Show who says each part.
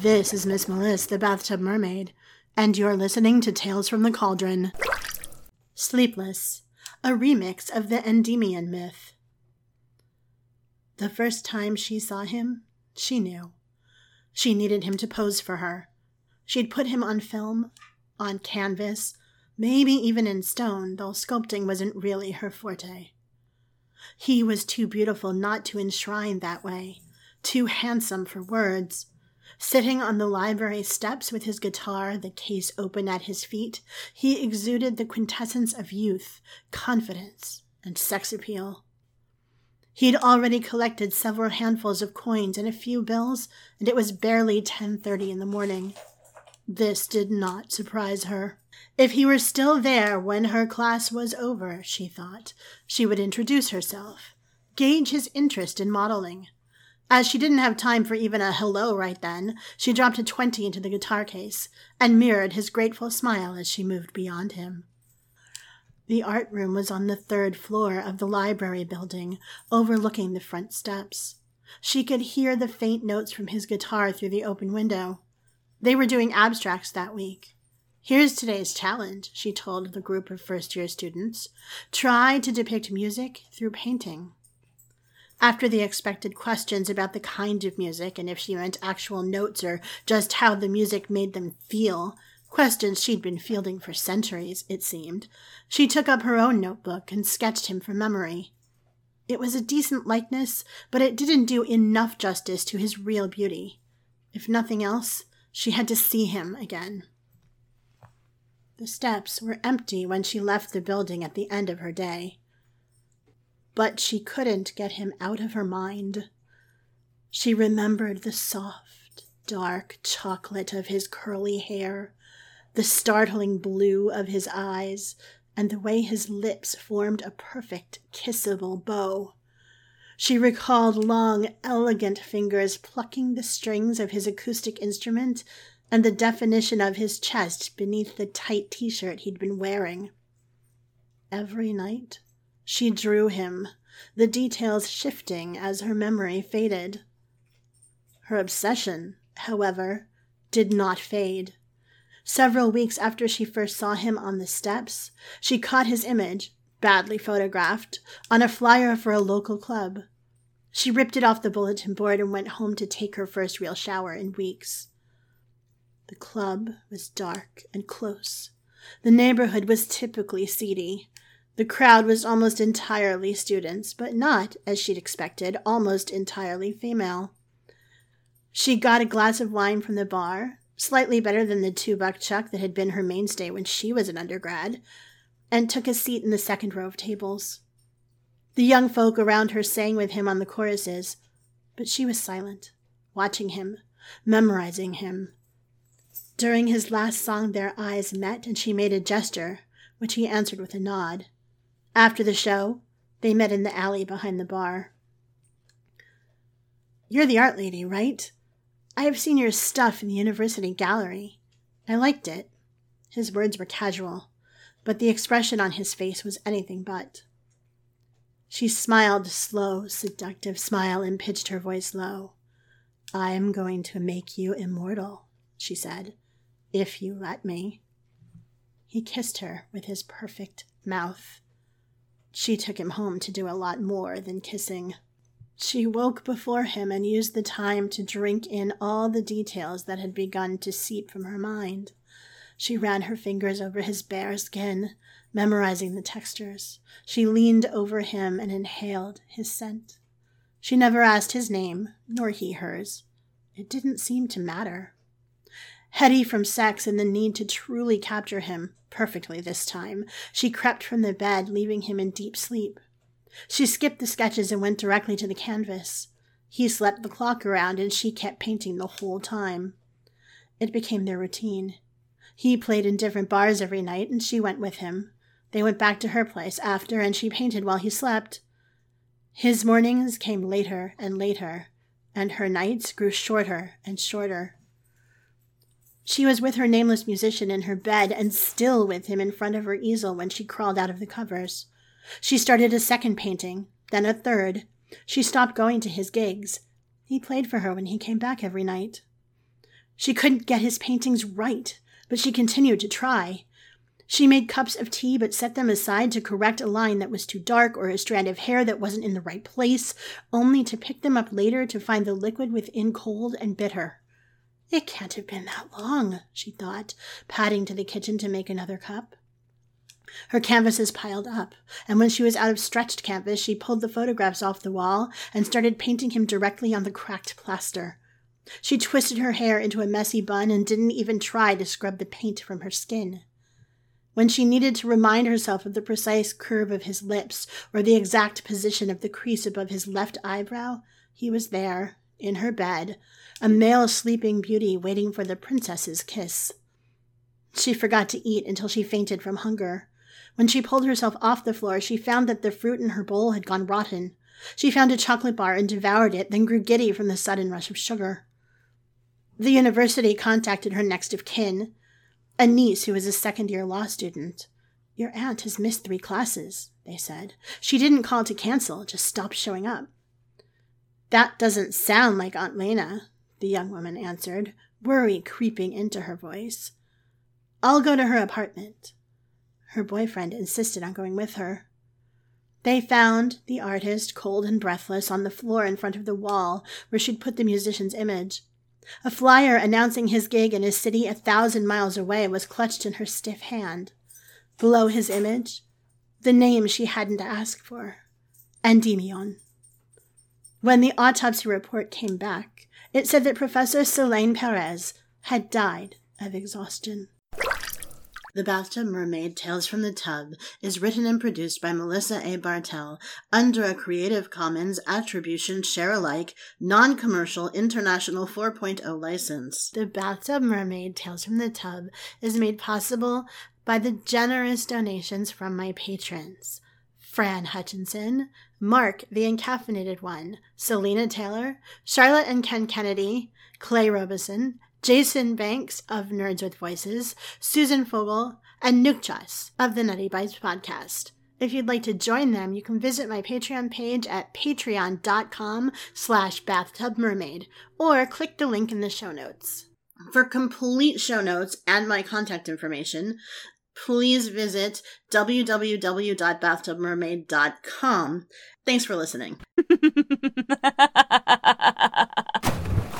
Speaker 1: This is Miss Melysse, the Bathtub Mermaid, and you're listening to Tales from the Cauldron. Sleepless, a remix of the Endymion myth. The first time she saw him, she knew. She needed him to pose for her. She'd put him on film, on canvas, maybe even in stone, though sculpting wasn't really her forte. He was too beautiful not to enshrine that way, too handsome for words. Sitting on the library steps with his guitar, the case open at his feet, he exuded the quintessence of youth, confidence, and sex appeal. He'd already collected several handfuls of coins and a few bills, and it was barely 10:30 in the morning. This did not surprise her. If he were still there when her class was over, she thought, she would introduce herself, gauge his interest in modeling. As she didn't have time for even a hello right then, she dropped a 20 into the guitar case and mirrored his grateful smile as she moved beyond him. The art room was on the third floor of the library building, overlooking the front steps. She could hear the faint notes from his guitar through the open window. They were doing abstracts that week. Here's today's challenge, she told the group of first year students. Try to depict music through painting. After the expected questions about the kind of music and if she meant actual notes or just how the music made them feel, questions she'd been fielding for centuries, it seemed, she took up her own notebook and sketched him from memory. It was a decent likeness, but it didn't do enough justice to his real beauty. If nothing else, she had to see him again. The steps were empty when she left the building at the end of her day but she couldn't get him out of her mind. She remembered the soft, dark chocolate of his curly hair, the startling blue of his eyes, and the way his lips formed a perfect kissable bow. She recalled long, elegant fingers plucking the strings of his acoustic instrument and the definition of his chest beneath the tight t shirt he'd been wearing. Every night she drew him, the details shifting as her memory faded. Her obsession, however, did not fade. Several weeks after she first saw him on the steps, she caught his image, badly photographed, on a flyer for a local club. She ripped it off the bulletin board and went home to take her first real shower in weeks. The club was dark and close. The neighborhood was typically seedy. The crowd was almost entirely students, but not, as she'd expected, almost entirely female. She got a glass of wine from the bar, slightly better than the two buck chuck that had been her mainstay when she was an undergrad, and took a seat in the second row of tables. The young folk around her sang with him on the choruses, but she was silent, watching him, memorizing him. During his last song, their eyes met, and she made a gesture, which he answered with a nod. After the show, they met in the alley behind the bar. You're the art lady, right? I have seen your stuff in the university gallery. I liked it. His words were casual, but the expression on his face was anything but. She smiled a slow, seductive smile and pitched her voice low. I am going to make you immortal, she said, if you let me. He kissed her with his perfect mouth. She took him home to do a lot more than kissing. She woke before him and used the time to drink in all the details that had begun to seep from her mind. She ran her fingers over his bare skin, memorizing the textures. She leaned over him and inhaled his scent. She never asked his name, nor he hers. It didn't seem to matter. Heady from sex and the need to truly capture him, perfectly this time, she crept from the bed, leaving him in deep sleep. She skipped the sketches and went directly to the canvas. He slept the clock around, and she kept painting the whole time. It became their routine. He played in different bars every night, and she went with him. They went back to her place after, and she painted while he slept. His mornings came later and later, and her nights grew shorter and shorter. She was with her nameless musician in her bed and still with him in front of her easel when she crawled out of the covers. She started a second painting, then a third. She stopped going to his gigs. He played for her when he came back every night. She couldn't get his paintings right, but she continued to try. She made cups of tea but set them aside to correct a line that was too dark or a strand of hair that wasn't in the right place, only to pick them up later to find the liquid within cold and bitter. It can't have been that long, she thought, padding to the kitchen to make another cup. Her canvases piled up, and when she was out of stretched canvas, she pulled the photographs off the wall and started painting him directly on the cracked plaster. She twisted her hair into a messy bun and didn't even try to scrub the paint from her skin. When she needed to remind herself of the precise curve of his lips or the exact position of the crease above his left eyebrow, he was there, in her bed, a male sleeping beauty waiting for the princess's kiss. She forgot to eat until she fainted from hunger. When she pulled herself off the floor, she found that the fruit in her bowl had gone rotten. She found a chocolate bar and devoured it, then grew giddy from the sudden rush of sugar. The university contacted her next of kin, a niece who was a second year law student. Your aunt has missed three classes, they said. She didn't call to cancel, just stopped showing up. That doesn't sound like Aunt Lena, the young woman answered, worry creeping into her voice. I'll go to her apartment. Her boyfriend insisted on going with her. They found the artist, cold and breathless, on the floor in front of the wall where she'd put the musician's image. A flyer announcing his gig in a city a thousand miles away was clutched in her stiff hand. Below his image, the name she hadn't asked for Endymion. When the autopsy report came back, it said that Professor Selene Perez had died of exhaustion. The Bathtub Mermaid Tales from the Tub is written and produced by Melissa A. Bartell under a Creative Commons Attribution Share Alike Non Commercial International 4.0 license. The Bathtub Mermaid Tales from the Tub is made possible by the generous donations from my patrons. Fran Hutchinson, Mark the Encaffeinated One, Selena Taylor, Charlotte and Ken Kennedy, Clay Robeson, Jason Banks of Nerds with Voices, Susan Fogel, and Nukchas of the Nutty Bites podcast. If you'd like to join them, you can visit my Patreon page at patreon.com slash bathtubmermaid or click the link in the show notes. For complete show notes and my contact information, please visit www.bathtubmermaid.com. Thanks for listening.